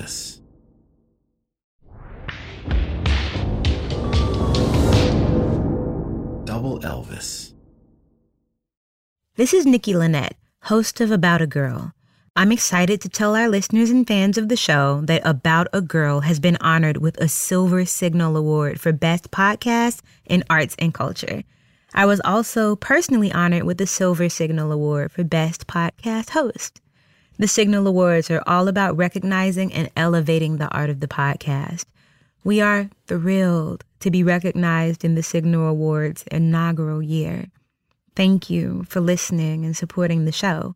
Elvis. Double Elvis. This is Nikki Lynette, host of About a Girl. I'm excited to tell our listeners and fans of the show that About a Girl has been honored with a Silver Signal Award for Best Podcast in Arts and Culture. I was also personally honored with the Silver Signal Award for Best Podcast Host. The Signal Awards are all about recognizing and elevating the art of the podcast. We are thrilled to be recognized in the Signal Awards inaugural year. Thank you for listening and supporting the show.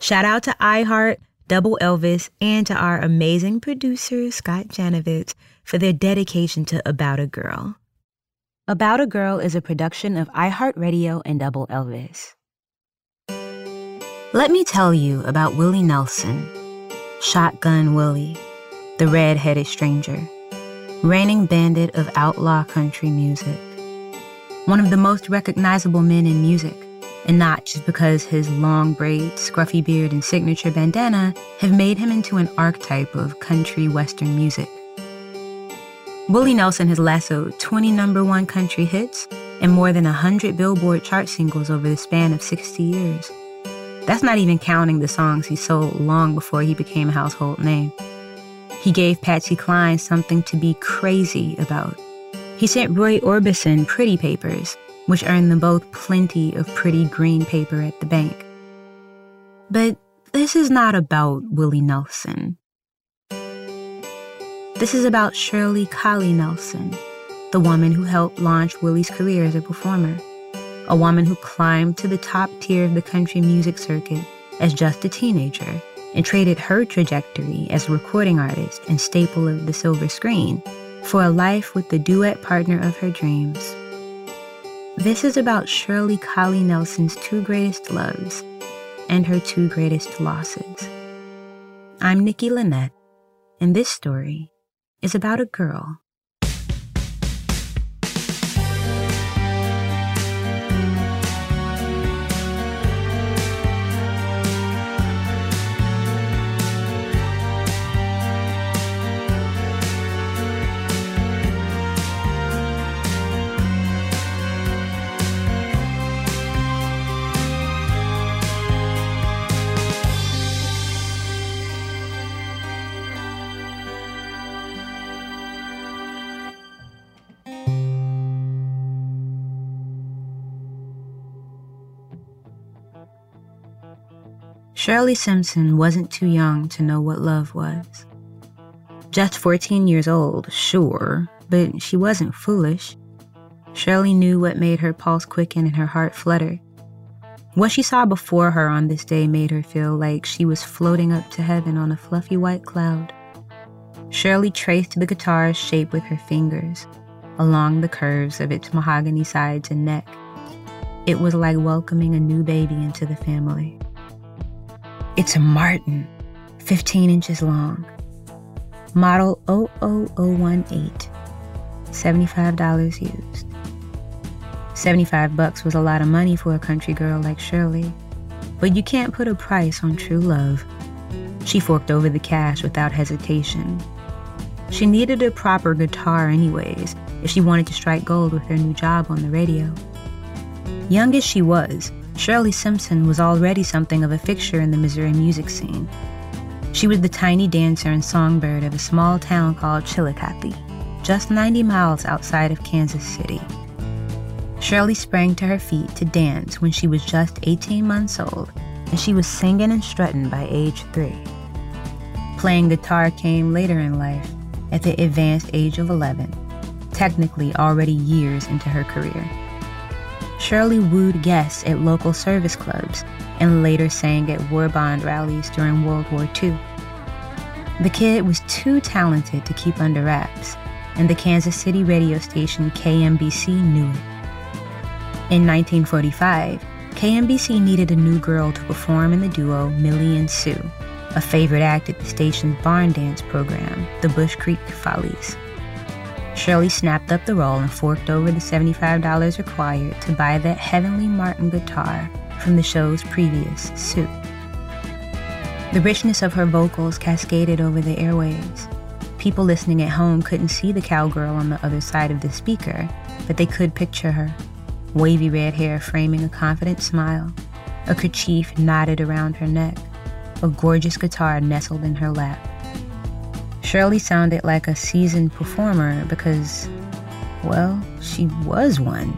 Shout out to iHeart, Double Elvis, and to our amazing producer, Scott Janovitz, for their dedication to About a Girl. About a Girl is a production of iHeartRadio and Double Elvis. Let me tell you about Willie Nelson, Shotgun Willie, the red-headed stranger, reigning bandit of outlaw country music. One of the most recognizable men in music, and not just because his long braids, scruffy beard, and signature bandana have made him into an archetype of country western music. Willie Nelson has lassoed 20 number one country hits and more than 100 Billboard chart singles over the span of 60 years. That's not even counting the songs he sold long before he became a household name. He gave Patsy Cline something to be crazy about. He sent Roy Orbison pretty papers, which earned them both plenty of pretty green paper at the bank. But this is not about Willie Nelson. This is about Shirley Collie Nelson, the woman who helped launch Willie's career as a performer, a woman who climbed to the top tier of the country music circuit as just a teenager and traded her trajectory as a recording artist and staple of the silver screen for a life with the duet partner of her dreams. This is about Shirley Collie Nelson's two greatest loves and her two greatest losses. I'm Nikki Lynette, and this story is about a girl Shirley Simpson wasn't too young to know what love was. Just 14 years old, sure, but she wasn't foolish. Shirley knew what made her pulse quicken and her heart flutter. What she saw before her on this day made her feel like she was floating up to heaven on a fluffy white cloud. Shirley traced the guitar's shape with her fingers, along the curves of its mahogany sides and neck. It was like welcoming a new baby into the family. It's a Martin, 15 inches long. Model 00018. $75 used. 75 bucks was a lot of money for a country girl like Shirley. But you can't put a price on true love. She forked over the cash without hesitation. She needed a proper guitar, anyways, if she wanted to strike gold with her new job on the radio. Young as she was, Shirley Simpson was already something of a fixture in the Missouri music scene. She was the tiny dancer and songbird of a small town called Chillicothe, just 90 miles outside of Kansas City. Shirley sprang to her feet to dance when she was just 18 months old, and she was singing and strutting by age three. Playing guitar came later in life, at the advanced age of 11, technically already years into her career. Shirley wooed guests at local service clubs and later sang at war bond rallies during World War II. The kid was too talented to keep under wraps, and the Kansas City radio station KMBC knew it. In 1945, KMBC needed a new girl to perform in the duo Millie and Sue, a favorite act at the station's barn dance program, the Brush Creek Follies. Shirley snapped up the roll and forked over the $75 required to buy that Heavenly Martin guitar from the show's previous suit. The richness of her vocals cascaded over the airwaves. People listening at home couldn't see the cowgirl on the other side of the speaker, but they could picture her. Wavy red hair framing a confident smile, a kerchief knotted around her neck, a gorgeous guitar nestled in her lap. Shirley sounded like a seasoned performer because, well, she was one.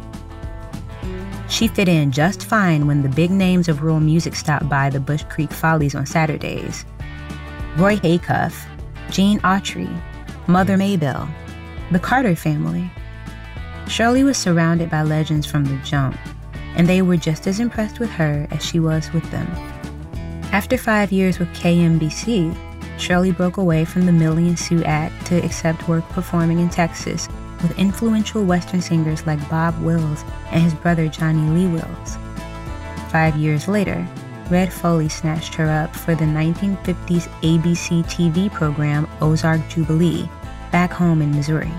She fit in just fine when the big names of rural music stopped by the Brush Creek Follies on Saturdays. Roy Acuff, Gene Autry, Mother Maybelle, the Carter family. Shirley was surrounded by legends from the jump, and they were just as impressed with her as she was with them. After five years with KMBC, Shirley broke away from the Millie and Sue Act to accept work performing in Texas with influential Western singers like Bob Wills and his brother Johnny Lee Wills. Five years later, Red Foley snatched her up for the 1950s ABC TV program Ozark Jubilee, back home in Missouri.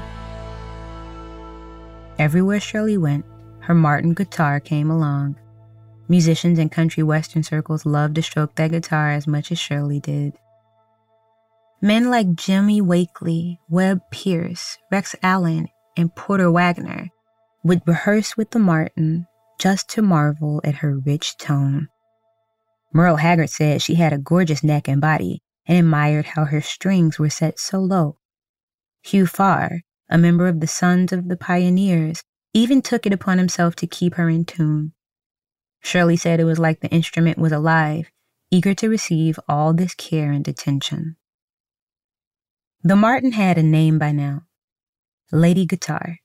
Everywhere Shirley went, her Martin guitar came along. Musicians in country western circles loved to stroke that guitar as much as Shirley did. Men like Jimmy Wakely, Webb Pierce, Rex Allen, and Porter Wagoner would rehearse with the Martin just to marvel at her rich tone. Merle Haggard said she had a gorgeous neck and body and admired how her strings were set so low. Hugh Farr, a member of the Sons of the Pioneers, even took it upon himself to keep her in tune. Shirley said it was like the instrument was alive, eager to receive all this care and attention. The Martin had a name by now Lady Guitar.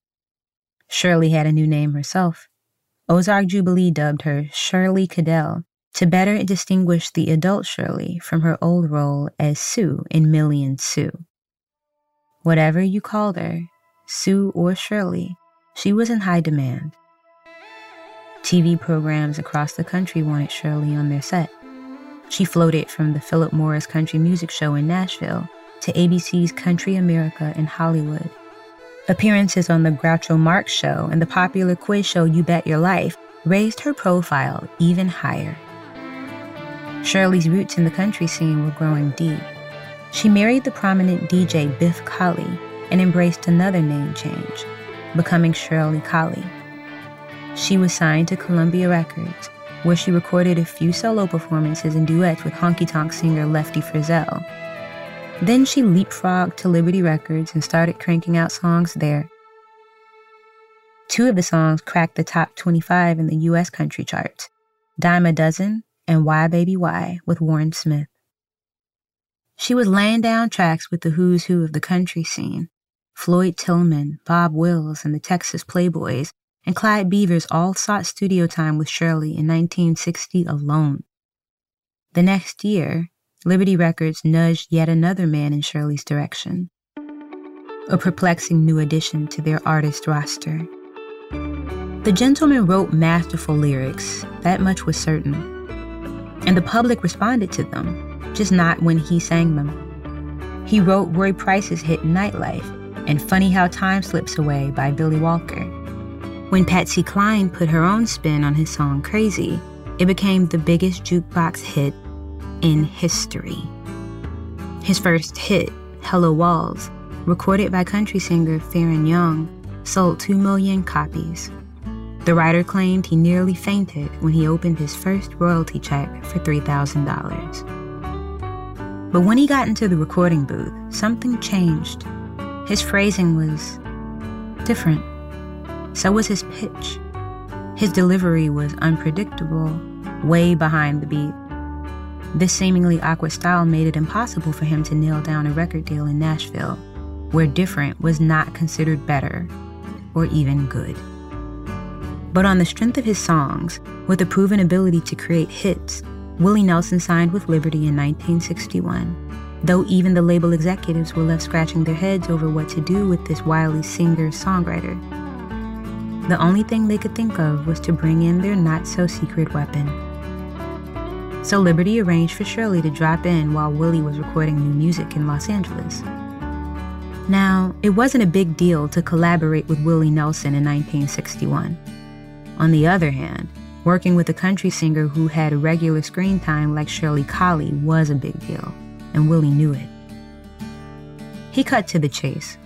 Shirley had a new name herself. Ozark Jubilee dubbed her Shirley Caddell to better distinguish the adult Shirley from her old role as Sue in Millie and Sue. Whatever you called her, Sue or Shirley, she was in high demand. TV programs across the country wanted Shirley on their set. She floated from the Philip Morris Country Music Show in Nashville to ABC's Country America in Hollywood. Appearances on The Groucho Marx Show and the popular quiz show You Bet Your Life raised her profile even higher. Shirley's roots in the country scene were growing deep. She married the prominent DJ Biff Collie and embraced another name change, becoming Shirley Collie. She was signed to Columbia Records, where she recorded a few solo performances and duets with honky tonk singer Lefty Frizzell then she leapfrogged to Liberty Records and started cranking out songs there. Two of the songs cracked the top 25 in the US country charts Dime a Dozen and Why Baby Why with Warren Smith. She was laying down tracks with the who's who of the country scene Floyd Tillman, Bob Wills, and the Texas Playboys, and Clyde Beavers all sought studio time with Shirley in 1960 alone. The next year, Liberty Records nudged yet another man in Shirley's direction, a perplexing new addition to their artist roster. The gentleman wrote masterful lyrics, that much was certain, and the public responded to them, just not when he sang them. He wrote Ray Price's hit Nightlife and Funny How Time Slips Away by Billy Walker. When Patsy Cline put her own spin on his song Crazy, it became the biggest jukebox hit in history. His first hit, Hello Walls, recorded by country singer Faron Young, sold 2 million copies. The writer claimed he nearly fainted when he opened his first royalty check for $3,000. But when he got into the recording booth, something changed. His phrasing was different. So was his pitch. His delivery was unpredictable, way behind the beat. This seemingly awkward style made it impossible for him to nail down a record deal in Nashville, where different was not considered better or even good. But on the strength of his songs, with a proven ability to create hits, Willie Nelson signed with Liberty in 1961, though even the label executives were left scratching their heads over what to do with this wily singer songwriter. The only thing they could think of was to bring in their not so secret weapon so Liberty arranged for Shirley to drop in while Willie was recording new music in Los Angeles. Now, it wasn't a big deal to collaborate with Willie Nelson in 1961. On the other hand, Working with a country singer who had regular screen time like Shirley Collie was a big deal, and Willie knew it. He cut to the chase.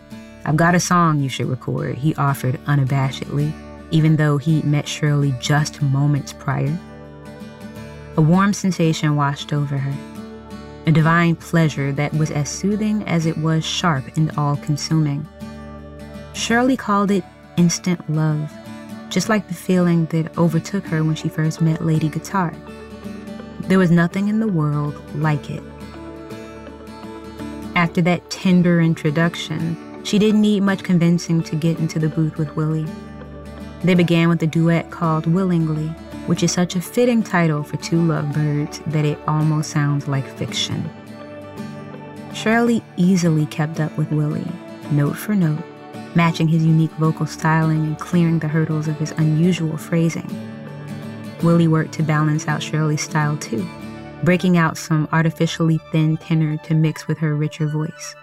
I've got a song you should record, he offered unabashedly, even though he'd met Shirley just moments prior. A warm sensation washed over her, a divine pleasure that was as soothing as it was sharp and all consuming. Shirley called it instant love just like the feeling that overtook her when she first met Lady Guitar. There was nothing in the world like it. After that tender introduction, she didn't need much convincing to get into the booth with Willie. They began with a duet called Willingly, which is such a fitting title for two lovebirds that it almost sounds like fiction. Shirley easily kept up with Willie, note for note, matching his unique vocal styling and clearing the hurdles of his unusual phrasing. Willie worked to balance out Shirley's style too, breaking out some artificially thin tenor to mix with her richer voice.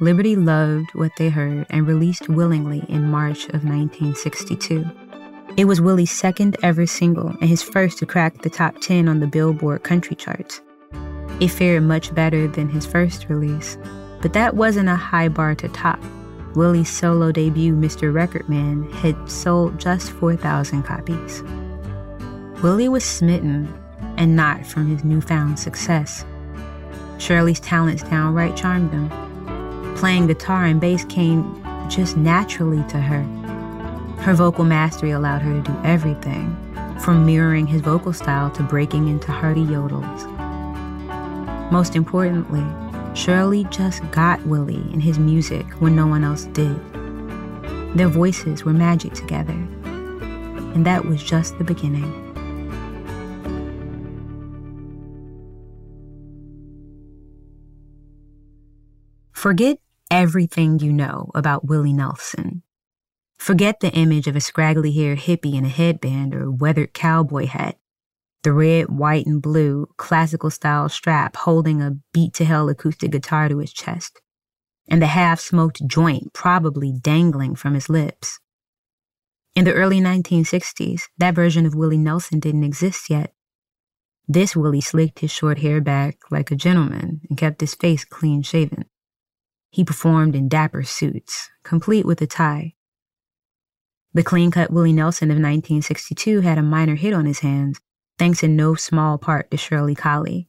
Liberty loved what they heard and released Willingly in March of 1962. It was Willie's second ever single and his first to crack the top 10 on the Billboard country charts. It fared much better than his first release, but that wasn't a high bar to top. Willie's solo debut, Mr. Recordman, had sold just 4,000 copies. Willie was smitten, and not from his newfound success. Shirley's talents downright charmed him. Playing guitar and bass came just naturally to her. Her vocal mastery allowed her to do everything, from mirroring his vocal style to breaking into hearty yodels. Most importantly, Shirley just got Willie and his music when no one else did. Their voices were magic together, and that was just the beginning. Forget everything you know about Willie Nelson. Forget the image of a scraggly haired hippie in a headband or weathered cowboy hat the red, white, and blue classical style strap holding a beat to hell acoustic guitar to his chest, and the half smoked joint probably dangling from his lips. In the early 1960s, that version of Willie Nelson didn't exist yet. This Willie slicked his short hair back like a gentleman and kept his face clean shaven. He performed in dapper suits, complete with a tie. The clean cut Willie Nelson of 1962 had a minor hit on his hands thanks in no small part to Shirley Collie.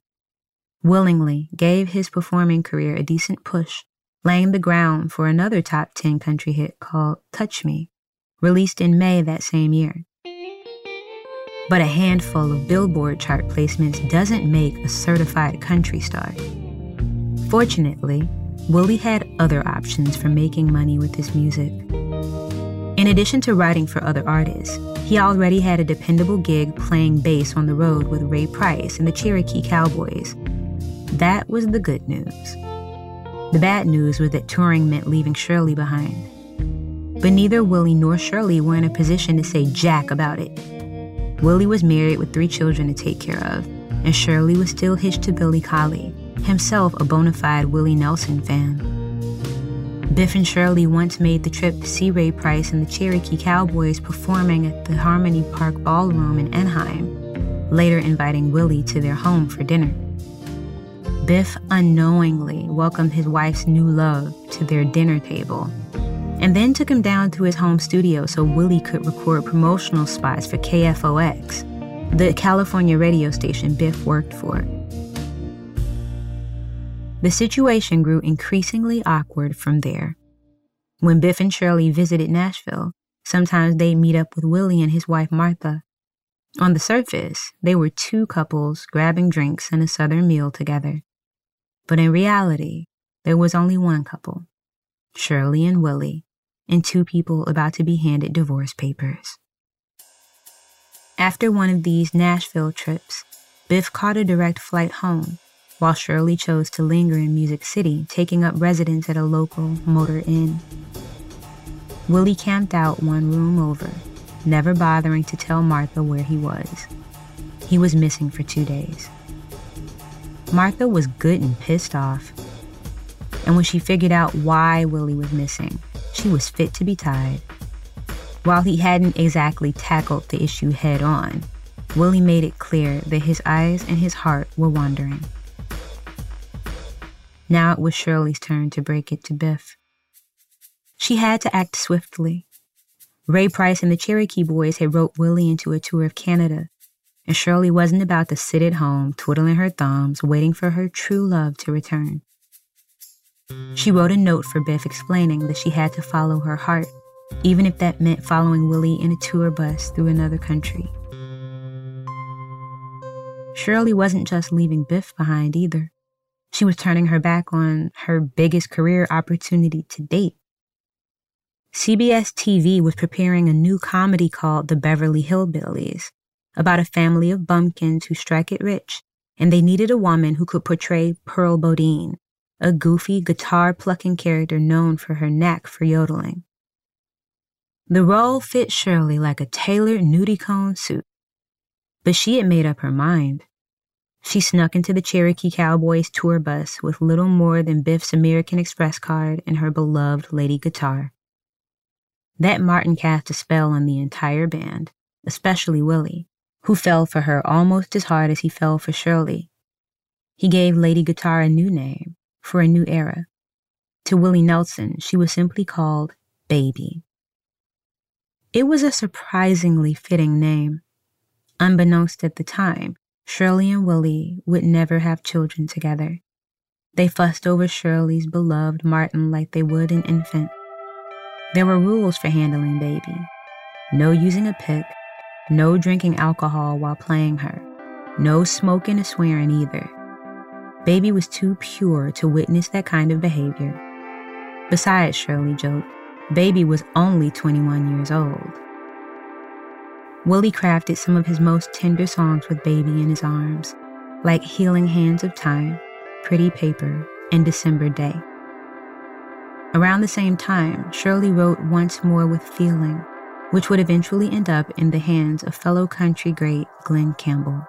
Willingly gave his performing career a decent push, laying the ground for another top 10 country hit called Touch Me, released in May that same year. But a handful of Billboard chart placements doesn't make a certified country star. Fortunately, Willie had other options for making money with his music. In addition to writing for other artists, he already had a dependable gig playing bass on the road with Ray Price and the Cherokee Cowboys. That was the good news. The bad news was that touring meant leaving Shirley behind. But neither Willie nor Shirley were in a position to say jack about it. Willie was married with three children to take care of, and Shirley was still hitched to Billy Collie, himself a bona fide Willie Nelson fan. Biff and Shirley once made the trip to see Ray Price and the Cherokee Cowboys performing at the Harmony Park Ballroom in Anaheim, later inviting Willie to their home for dinner. Biff unknowingly welcomed his wife's new love to their dinner table and then took him down to his home studio so Willie could record promotional spots for KFOX, the California radio station Biff worked for. The situation grew increasingly awkward from there. When Biff and Shirley visited Nashville, sometimes they'd meet up with Willie and his wife Martha. On the surface, they were two couples grabbing drinks and a southern meal together. But in reality, there was only one couple Shirley and Willie, and two people about to be handed divorce papers. After one of these Nashville trips, Biff caught a direct flight home while Shirley chose to linger in Music City, taking up residence at a local motor inn. Willie camped out one room over, never bothering to tell Martha where he was. He was missing for two days. Martha was good and pissed off. And when she figured out why Willie was missing, she was fit to be tied. While he hadn't exactly tackled the issue head on, Willie made it clear that his eyes and his heart were wandering. Now it was Shirley's turn to break it to Biff. She had to act swiftly. Ray Price and the Cherokee Boys had roped Willie into a tour of Canada, and Shirley wasn't about to sit at home twiddling her thumbs waiting for her true love to return. She wrote a note for Biff explaining that she had to follow her heart even if that meant following Willie in a tour bus through another country. Shirley wasn't just leaving Biff behind either. She was turning her back on her biggest career opportunity to date. CBS TV was preparing a new comedy called The Beverly Hillbillies about a family of bumpkins who strike it rich, and they needed a woman who could portray Pearl Bodine, a goofy guitar plucking character known for her knack for yodeling. The role fit Shirley like a tailored Nudie Cohn suit. But she had made up her mind. She snuck into the Cherokee Cowboys tour bus with little more than Biff's American Express card and her beloved lady guitar. That Martin cast a spell on the entire band, especially Willie, who fell for her almost as hard as he fell for Shirley. He gave Lady Guitar a new name for a new era. To Willie Nelson, she was simply called Baby. It was a surprisingly fitting name. Unbeknownst at the time, Shirley and Willie would never have children together. They fussed over Shirley's beloved Martin like they would an infant. There were rules for handling baby no using a pick, no drinking alcohol while playing her, no smoking or swearing either. Baby was too pure to witness that kind of behavior. Besides, Shirley joked, Baby was only 21 years old. Willie crafted some of his most tender songs with Baby in his arms, like Healing Hands of Time, Pretty Paper, and December Day. Around the same time, Shirley wrote Once More with Feeling, which would eventually end up in the hands of fellow country great Glen Campbell.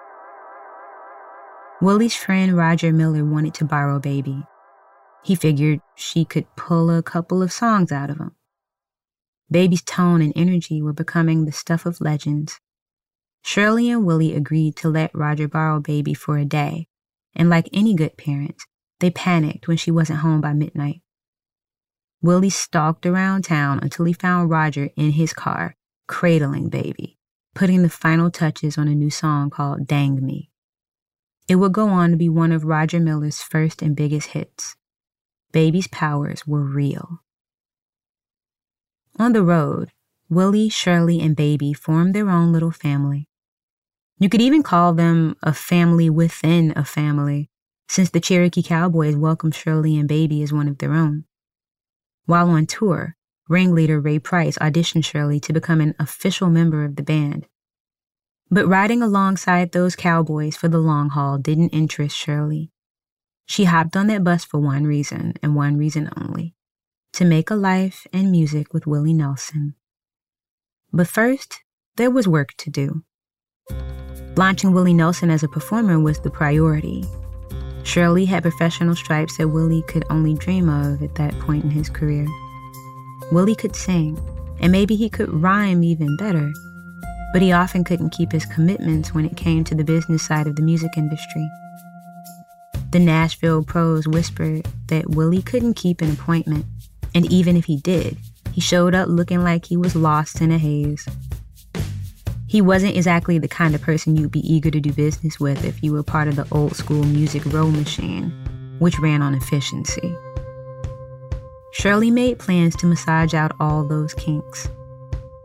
Willie's friend Roger Miller wanted to borrow Baby. He figured she could pull a couple of songs out of him. Baby's tone and energy were becoming the stuff of legends. Shirley and Willie agreed to let Roger borrow Baby for a day, and like any good parents, they panicked when she wasn't home by midnight. Willie stalked around town until he found Roger in his car, cradling Baby, putting the final touches on a new song called Dang Me. It would go on to be one of Roger Miller's first and biggest hits. Baby's powers were real. On the road, Willie, Shirley, and Baby formed their own little family. You could even call them a family within a family, since the Cherokee Cowboys welcomed Shirley and Baby as one of their own. While on tour, ringleader Ray Price auditioned Shirley to become an official member of the band. But riding alongside those cowboys for the long haul didn't interest Shirley. She hopped on that bus for one reason and one reason only to make a life and music with Willie Nelson. But first, there was work to do. Launching Willie Nelson as a performer was the priority. Shirley had professional stripes that Willie could only dream of at that point in his career. Willie could sing, and maybe he could rhyme even better, but he often couldn't keep his commitments when it came to the business side of the music industry. The Nashville pros whispered that Willie couldn't keep an appointment and even if he did, he showed up looking like he was lost in a haze. He wasn't exactly the kind of person you'd be eager to do business with if you were part of the old school music row machine, which ran on efficiency. Shirley made plans to massage out all those kinks.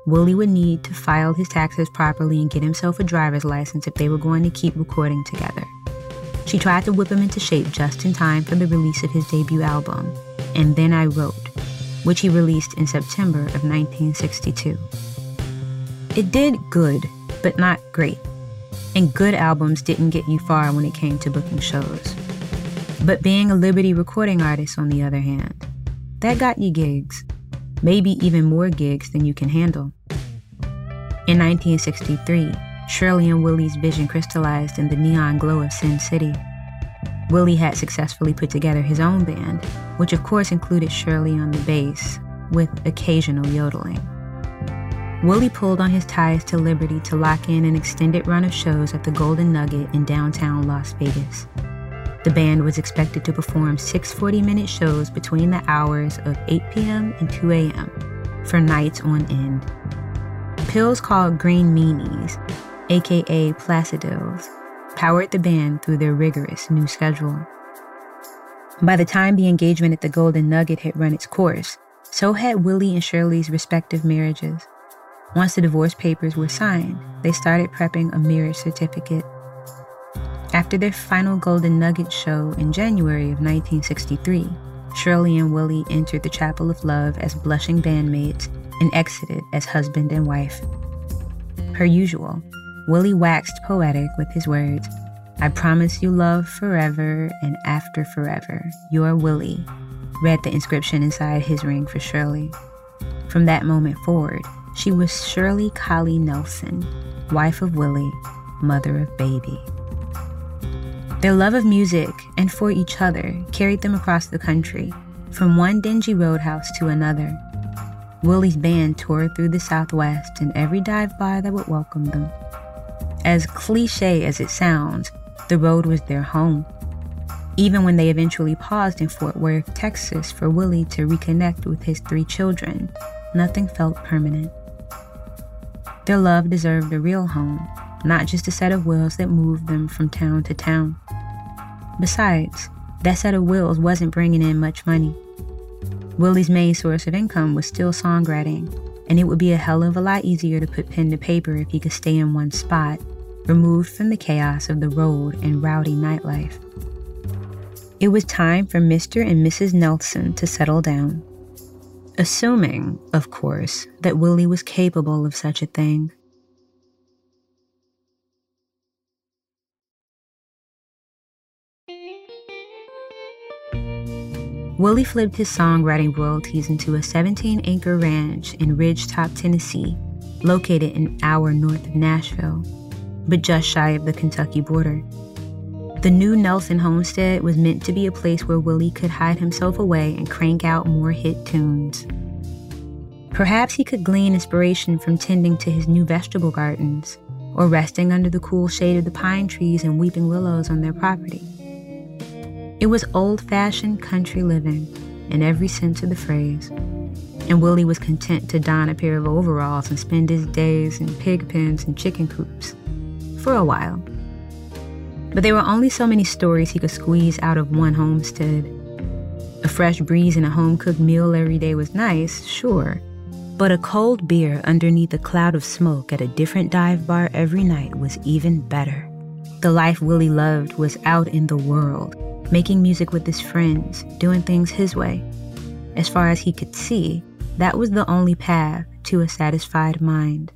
Willie would need to file his taxes properly and get himself a driver's license if they were going to keep recording together. She tried to whip him into shape just in time for the release of his debut album, And Then I Wrote, which he released in September of 1962. It did good, but not great, and good albums didn't get you far when it came to booking shows. But being a Liberty recording artist, on the other hand, that got you gigs, maybe even more gigs than you can handle. In 1963, Shirley and Willie's vision crystallized in the neon glow of Sin City. Willie had successfully put together his own band, which of course included Shirley on the bass, with occasional yodeling. Willie pulled on his ties to Liberty to lock in an extended run of shows at the Golden Nugget in downtown Las Vegas. The band was expected to perform six 40 minute shows between the hours of 8 p.m. and 2 a.m. for nights on end. Pills called Green Meanies, aka Placidyls, powered the band through their rigorous new schedule. By the time the engagement at the Golden Nugget had run its course, so had Willie and Shirley's respective marriages. Once the divorce papers were signed, they started prepping a marriage certificate. After their final Golden Nugget show in January of 1963, Shirley and Willie entered the Chapel of Love as blushing bandmates and exited as husband and wife. Per usual, Willie waxed poetic with his words I promise you love forever and after forever. Your Willie, read the inscription inside his ring for Shirley. From that moment forward, she was Shirley Collie Nelson, wife of Willie, mother of baby. Their love of music and for each other carried them across the country, from one dingy roadhouse to another. Willie's band toured through the Southwest and every dive bar that would welcome them. As cliche as it sounds, the road was their home. Even when they eventually paused in Fort Worth, Texas, for Willie to reconnect with his three children, nothing felt permanent. Their love deserved a real home, not just a set of wheels that moved them from town to town. Besides, that set of wheels wasn't bringing in much money. Willie's main source of income was still songwriting, and it would be a hell of a lot easier to put pen to paper if he could stay in one spot, removed from the chaos of the road and rowdy nightlife. It was time for Mr. and Mrs. Nelson to settle down assuming, of course, that Willie was capable of such a thing. Willie flipped his songwriting royalties into a 17 acre ranch in Ridgetop, Tennessee, located an hour north of Nashville, but just shy of the Kentucky border. The new Nelson homestead was meant to be a place where Willie could hide himself away and crank out more hit tunes. Perhaps he could glean inspiration from tending to his new vegetable gardens, or resting under the cool shade of the pine trees and weeping willows on their property. It was old fashioned country living in every sense of the phrase, and Willie was content to don a pair of overalls and spend his days in pig pens and chicken coops for a while. But there were only so many stories he could squeeze out of one homestead. A fresh breeze and a home cooked meal every day was nice, sure. But a cold beer underneath a cloud of smoke at a different dive bar every night was even better. The life Willie loved was out in the world, making music with his friends, doing things his way. As far as he could see, that was the only path to a satisfied mind.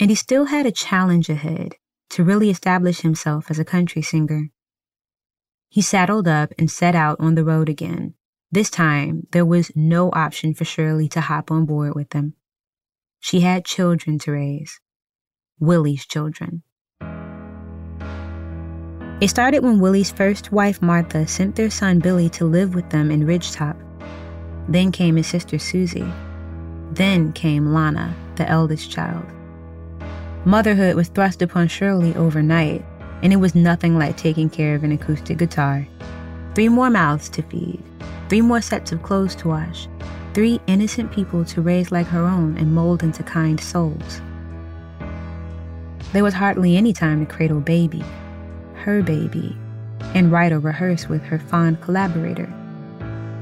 And he still had a challenge ahead to really establish himself as a country singer. He saddled up and set out on the road again. This time, there was no option for Shirley to hop on board with him. She had children to raise. Willie's children. It started when Willie's first wife, Martha, sent their son Billy to live with them in Ridgetop. Then came his sister Susie. Then came Lana, the eldest child. Motherhood was thrust upon Shirley overnight, and it was nothing like taking care of an acoustic guitar. Three more mouths to feed, three more sets of clothes to wash, three innocent people to raise like her own and mold into kind souls. There was hardly any time to cradle baby, her baby, and write or rehearse with her fond collaborator.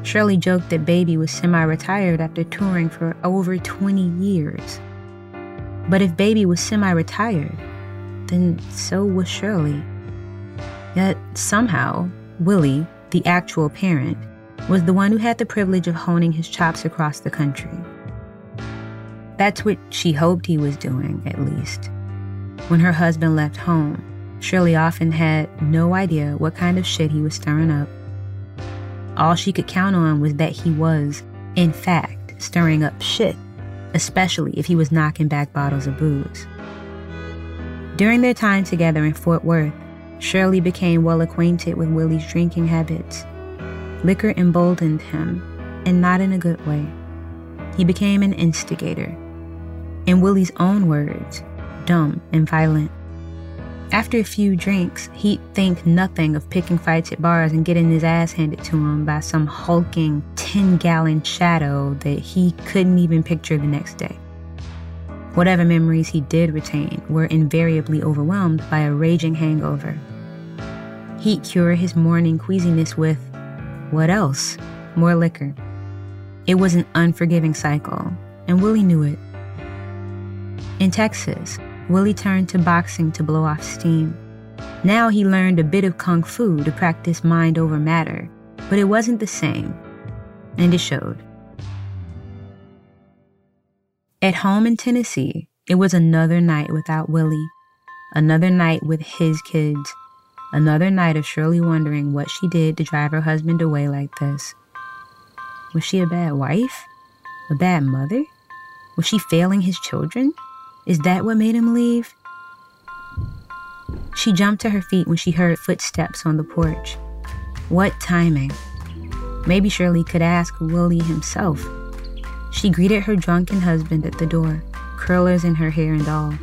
Shirley joked that Baby was semi retired after touring for over 20 years. But if Baby was semi retired, then so was Shirley. Yet somehow, Willie, the actual parent, was the one who had the privilege of honing his chops across the country. That's what she hoped he was doing, at least. When her husband left home, Shirley often had no idea what kind of shit he was stirring up. All she could count on was that he was, in fact, stirring up shit especially if he was knocking back bottles of booze. During their time together in Fort Worth, Shirley became well acquainted with Willie's drinking habits. Liquor emboldened him, and not in a good way. he became an instigator. In Willie's own words, dumb and violent. After a few drinks, he'd think nothing of picking fights at bars and getting his ass handed to him by some hulking 10 gallon shadow that he couldn't even picture the next day. Whatever memories he did retain were invariably overwhelmed by a raging hangover. He'd cure his morning queasiness with what else? More liquor. It was an unforgiving cycle, and Willie knew it. In Texas, Willie turned to boxing to blow off steam. Now he learned a bit of kung fu to practice mind over matter, but it wasn't the same, and it showed. At home in Tennessee, it was another night without Willie, another night with his kids, another night of Shirley wondering what she did to drive her husband away like this. Was she a bad wife? A bad mother? Was she failing his children? Is that what made him leave? She jumped to her feet when she heard footsteps on the porch. What timing? Maybe Shirley could ask Willie himself. She greeted her drunken husband at the door, curlers in her hair and all.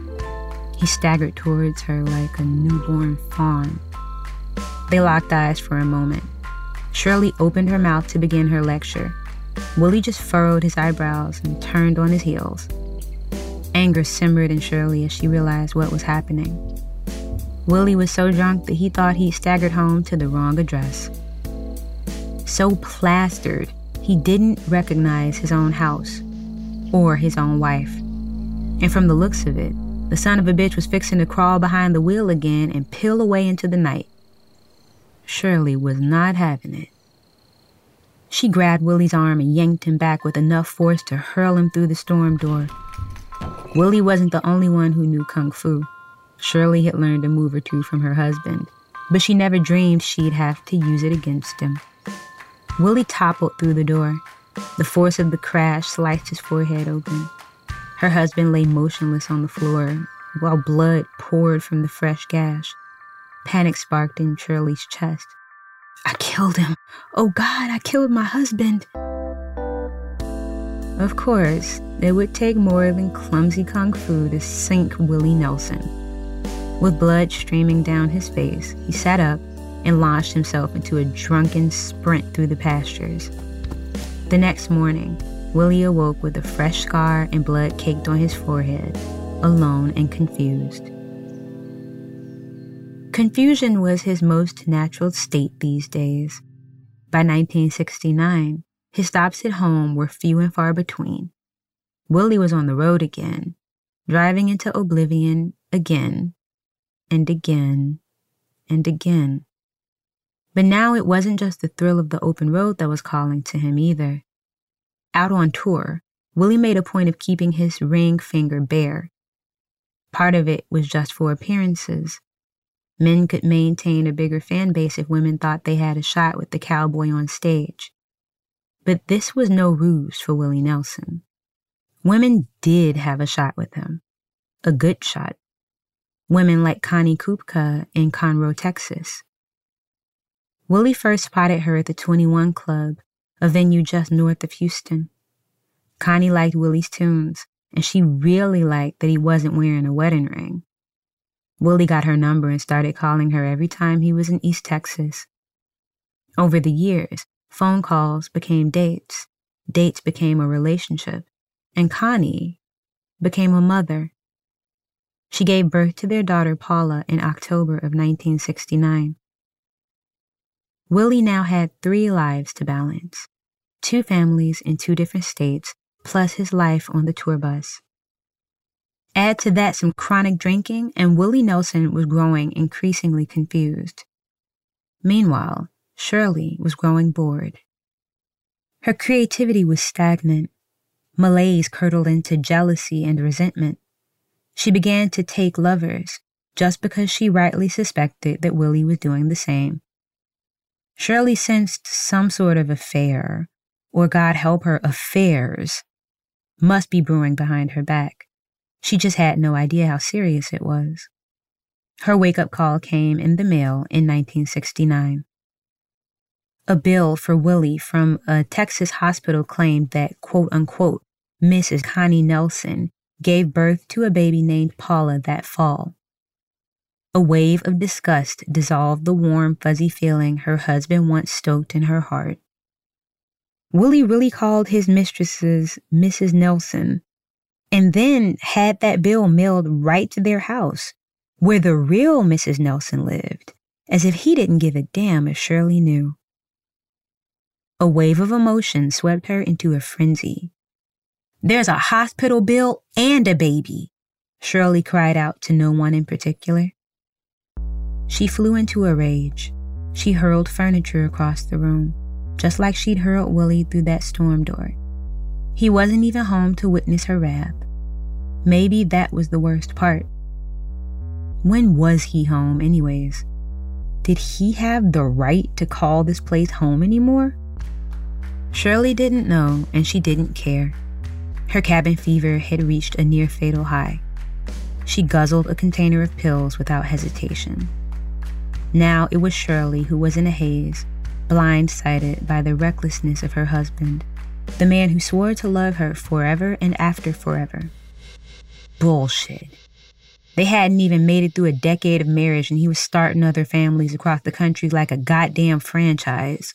He staggered towards her like a newborn fawn. They locked eyes for a moment. Shirley opened her mouth to begin her lecture. Willie just furrowed his eyebrows and turned on his heels. Anger simmered in Shirley as she realized what was happening. Willie was so drunk that he thought he staggered home to the wrong address. So plastered, he didn't recognize his own house or his own wife. And from the looks of it, the son of a bitch was fixing to crawl behind the wheel again and peel away into the night. Shirley was not having it. She grabbed Willie's arm and yanked him back with enough force to hurl him through the storm door. Willie wasn't the only one who knew kung fu. Shirley had learned a move or two from her husband, but she never dreamed she'd have to use it against him. Willie toppled through the door. The force of the crash sliced his forehead open. Her husband lay motionless on the floor while blood poured from the fresh gash. Panic sparked in Shirley's chest. I killed him. Oh God, I killed my husband. Of course, it would take more than clumsy kung fu to sink Willie Nelson. With blood streaming down his face, he sat up and launched himself into a drunken sprint through the pastures. The next morning, Willie awoke with a fresh scar and blood caked on his forehead, alone and confused. Confusion was his most natural state these days. By 1969, his stops at home were few and far between. Willie was on the road again, driving into oblivion again and again and again. But now it wasn't just the thrill of the open road that was calling to him either. Out on tour, Willie made a point of keeping his ring finger bare. Part of it was just for appearances. Men could maintain a bigger fan base if women thought they had a shot with the cowboy on stage. But this was no ruse for Willie Nelson. Women did have a shot with him, a good shot. Women like Connie Koepke in Conroe, Texas. Willie first spotted her at the 21 Club, a venue just north of Houston. Connie liked Willie's tunes, and she really liked that he wasn't wearing a wedding ring. Willie got her number and started calling her every time he was in East Texas. Over the years, Phone calls became dates. Dates became a relationship. And Connie became a mother. She gave birth to their daughter Paula in October of 1969. Willie now had three lives to balance two families in two different states, plus his life on the tour bus. Add to that some chronic drinking, and Willie Nelson was growing increasingly confused. Meanwhile, Shirley was growing bored. Her creativity was stagnant. Malaise curdled into jealousy and resentment. She began to take lovers just because she rightly suspected that Willie was doing the same. Shirley sensed some sort of affair, or God help her, affairs, must be brewing behind her back. She just had no idea how serious it was. Her wake up call came in the mail in 1969. A bill for Willie from a Texas hospital claimed that, quote unquote, Mrs. Connie Nelson, gave birth to a baby named Paula that fall. A wave of disgust dissolved the warm, fuzzy feeling her husband once stoked in her heart. Willie really called his mistresses Mrs. Nelson and then had that bill mailed right to their house, where the real Mrs. Nelson lived, as if he didn't give a damn if Shirley knew. A wave of emotion swept her into a frenzy. There's a hospital bill and a baby, Shirley cried out to no one in particular. She flew into a rage. She hurled furniture across the room, just like she'd hurled Willie through that storm door. He wasn't even home to witness her wrath. Maybe that was the worst part. When was he home, anyways? Did he have the right to call this place home anymore? Shirley didn't know, and she didn't care. Her cabin fever had reached a near fatal high. She guzzled a container of pills without hesitation. Now it was Shirley who was in a haze, blindsided by the recklessness of her husband, the man who swore to love her forever and after forever. Bullshit. They hadn't even made it through a decade of marriage and he was starting other families across the country like a goddamn franchise.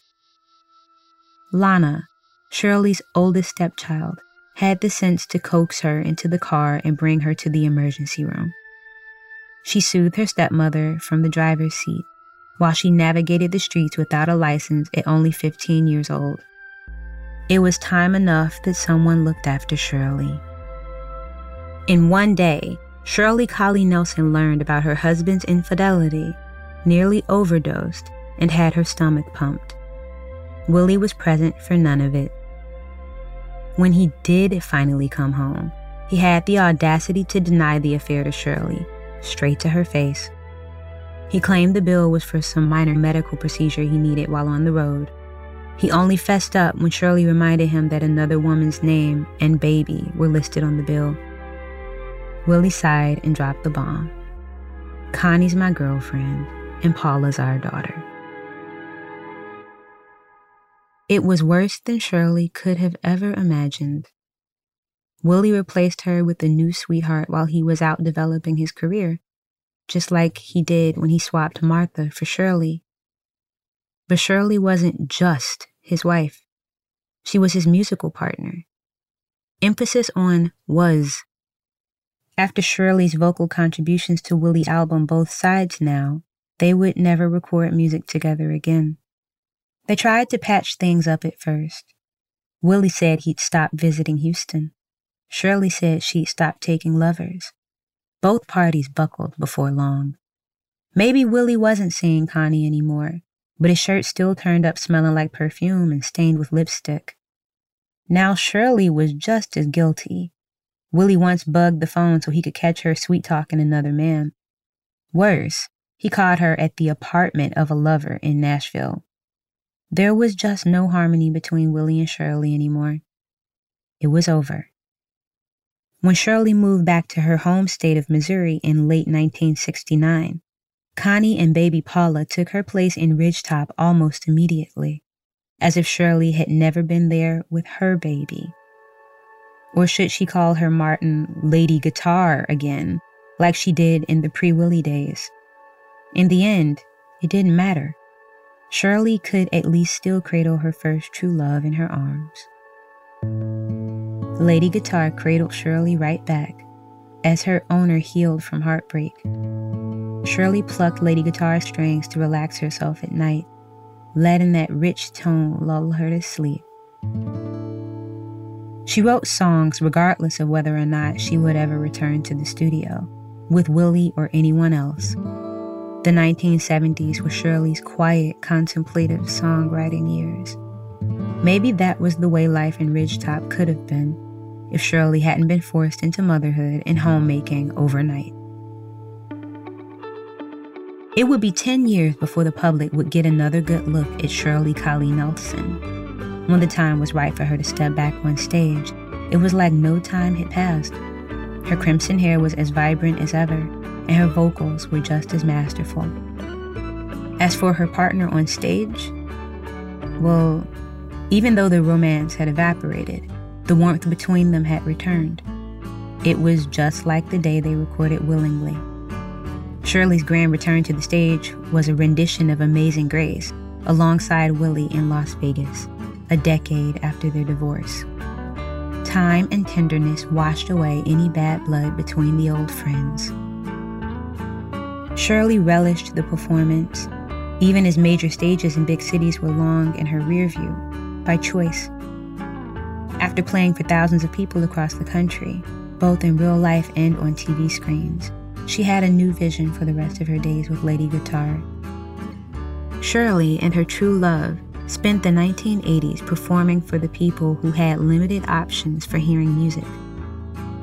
Lana, Shirley's oldest stepchild, had the sense to coax her into the car and bring her to the emergency room. She soothed her stepmother from the driver's seat while she navigated the streets without a license at only 15 years old. It was time enough that someone looked after Shirley. In one day, Shirley Collie Nelson learned about her husband's infidelity, nearly overdosed, and had her stomach pumped. Willie was present for none of it. When he did finally come home, he had the audacity to deny the affair to Shirley, straight to her face. He claimed the bill was for some minor medical procedure he needed while on the road. He only fessed up when Shirley reminded him that another woman's name and baby were listed on the bill. Willie sighed and dropped the bomb. Connie's my girlfriend, and Paula's our daughter. It was worse than Shirley could have ever imagined. Willie replaced her with a new sweetheart while he was out developing his career, just like he did when he swapped Martha for Shirley. But Shirley wasn't just his wife, she was his musical partner. Emphasis on was. After Shirley's vocal contributions to Willie's album Both Sides Now, they would never record music together again. They tried to patch things up at first. Willie said he'd stop visiting Houston. Shirley said she'd stop taking lovers. Both parties buckled before long. Maybe Willie wasn't seeing Connie anymore, but his shirt still turned up smelling like perfume and stained with lipstick. Now Shirley was just as guilty. Willie once bugged the phone so he could catch her sweet talking another man. Worse, he caught her at the apartment of a lover in Nashville. There was just no harmony between Willie and Shirley anymore. It was over. When Shirley moved back to her home state of Missouri in late 1969, Connie and baby Paula took her place in Ridgetop almost immediately, as if Shirley had never been there with her baby. Or should she call her Martin Lady Guitar again, like she did in the pre Willie days? In the end, it didn't matter. Shirley could at least still cradle her first true love in her arms. Lady Guitar cradled Shirley right back as her owner healed from heartbreak. Shirley plucked Lady Guitar's strings to relax herself at night, letting that rich tone lull her to sleep. She wrote songs regardless of whether or not she would ever return to the studio, with Willie or anyone else. The 1970s were Shirley's quiet, contemplative songwriting years. Maybe that was the way life in Ridgetop could have been if Shirley hadn't been forced into motherhood and homemaking overnight. It would be 10 years before the public would get another good look at Shirley Collie Nelson. When the time was right for her to step back on stage, it was like no time had passed. Her crimson hair was as vibrant as ever, and her vocals were just as masterful. As for her partner on stage, well, even though the romance had evaporated, The warmth between them had returned. It was just like the day they recorded Willingly. Shirley's grand return to the stage was a rendition of Amazing Grace alongside Willie in Las Vegas, a decade after their divorce. Time and tenderness washed away any bad blood between the old friends. Shirley relished the performance, even as major stages in big cities were long in her rear view, by choice. After playing for thousands of people across the country, both in real life and on TV screens, she had a new vision for the rest of her days with Lady Guitar. Shirley and her true love spent the 1980s performing for the people who had limited options for hearing music.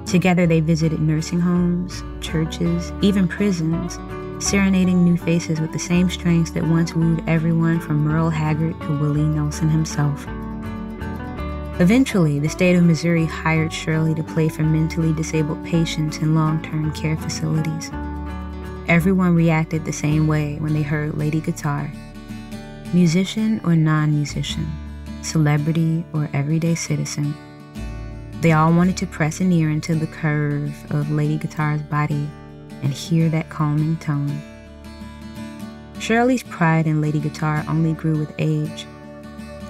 Together, they visited nursing homes, churches, even prisons, serenading new faces with the same strings that once wooed everyone from Merle Haggard to Willie Nelson himself. Eventually, the state of Missouri hired Shirley to play for mentally disabled patients in long term care facilities. Everyone reacted the same way when they heard Lady Guitar musician or non musician, celebrity or everyday citizen. They all wanted to press an ear into the curve of Lady Guitar's body and hear that calming tone. Shirley's pride in Lady Guitar only grew with age.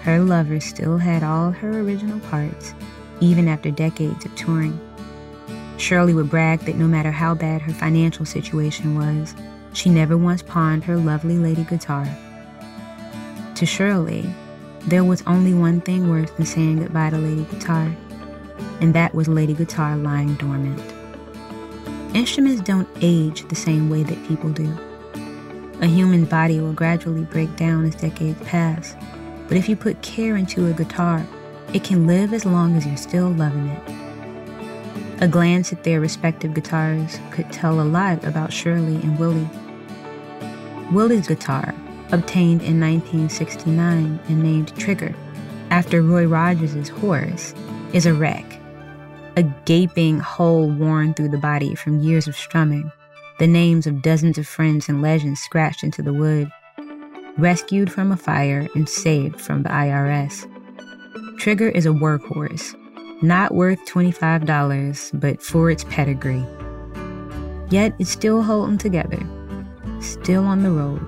Her lover still had all her original parts, even after decades of touring. Shirley would brag that no matter how bad her financial situation was, she never once pawned her lovely lady guitar. To Shirley, there was only one thing worse than saying goodbye to Lady Guitar, and that was Lady Guitar lying dormant. Instruments don't age the same way that people do. A human body will gradually break down as decades pass, but if you put care into a guitar, it can live as long as you're still loving it. A glance at their respective guitars could tell a lot about Shirley and Willie. Willie's guitar obtained in 1969 and named Trigger, after Roy Rogers' horse, is a wreck. A gaping hole worn through the body from years of strumming, the names of dozens of friends and legends scratched into the wood, rescued from a fire and saved from the IRS. Trigger is a workhorse, not worth $25, but for its pedigree. Yet it's still holding together, still on the road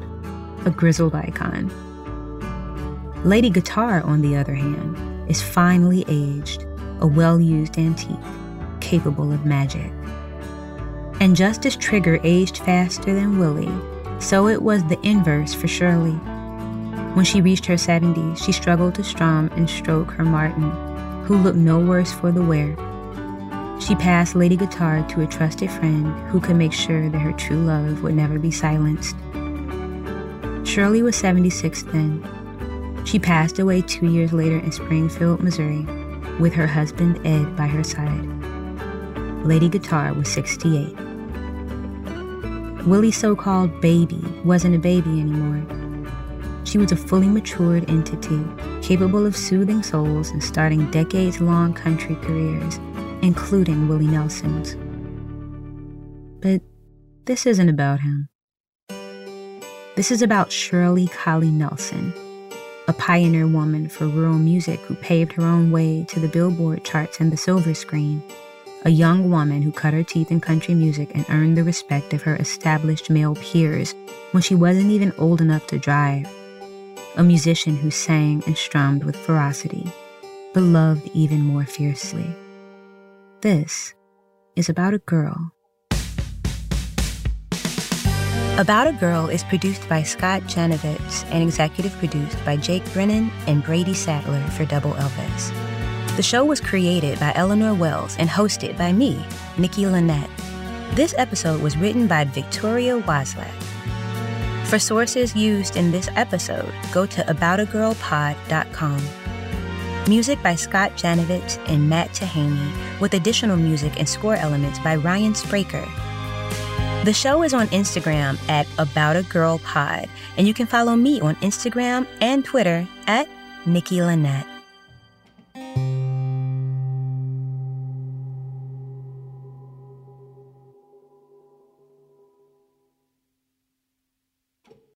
a grizzled icon. Lady Guitar, on the other hand, is finely aged, a well used antique, capable of magic. And just as Trigger aged faster than Willie, so it was the inverse for Shirley. When she reached her 70s, she struggled to strum and stroke her Martin, who looked no worse for the wear. She passed Lady Guitar to a trusted friend who could make sure that her true love would never be silenced. Shirley was 76 then. She passed away two years later in Springfield, Missouri, with her husband Ed by her side. Lady Guitar was 68. Willie's so called baby wasn't a baby anymore. She was a fully matured entity, capable of soothing souls and starting decades long country careers, including Willie Nelson's. But this isn't about him. This is about Shirley Collie Nelson, a pioneer woman for rural music who paved her own way to the Billboard charts and the silver screen, a young woman who cut her teeth in country music and earned the respect of her established male peers when she wasn't even old enough to drive, a musician who sang and strummed with ferocity, but loved even more fiercely. This is about a girl about a Girl is produced by Scott Janovitz and executive produced by Jake Brennan and Brady Sadler for Double Elvis. The show was created by Eleanor Wells and hosted by me, Nikki Lynette. This episode was written by Victoria Waslak. For sources used in this episode, go to aboutagirlpod.com. Music by Scott Janovitz and Matt Tahaney, with additional music and score elements by Ryan Spraker the show is on Instagram at About a Girl Pod, and you can follow me on Instagram and Twitter at Nikki Lynette.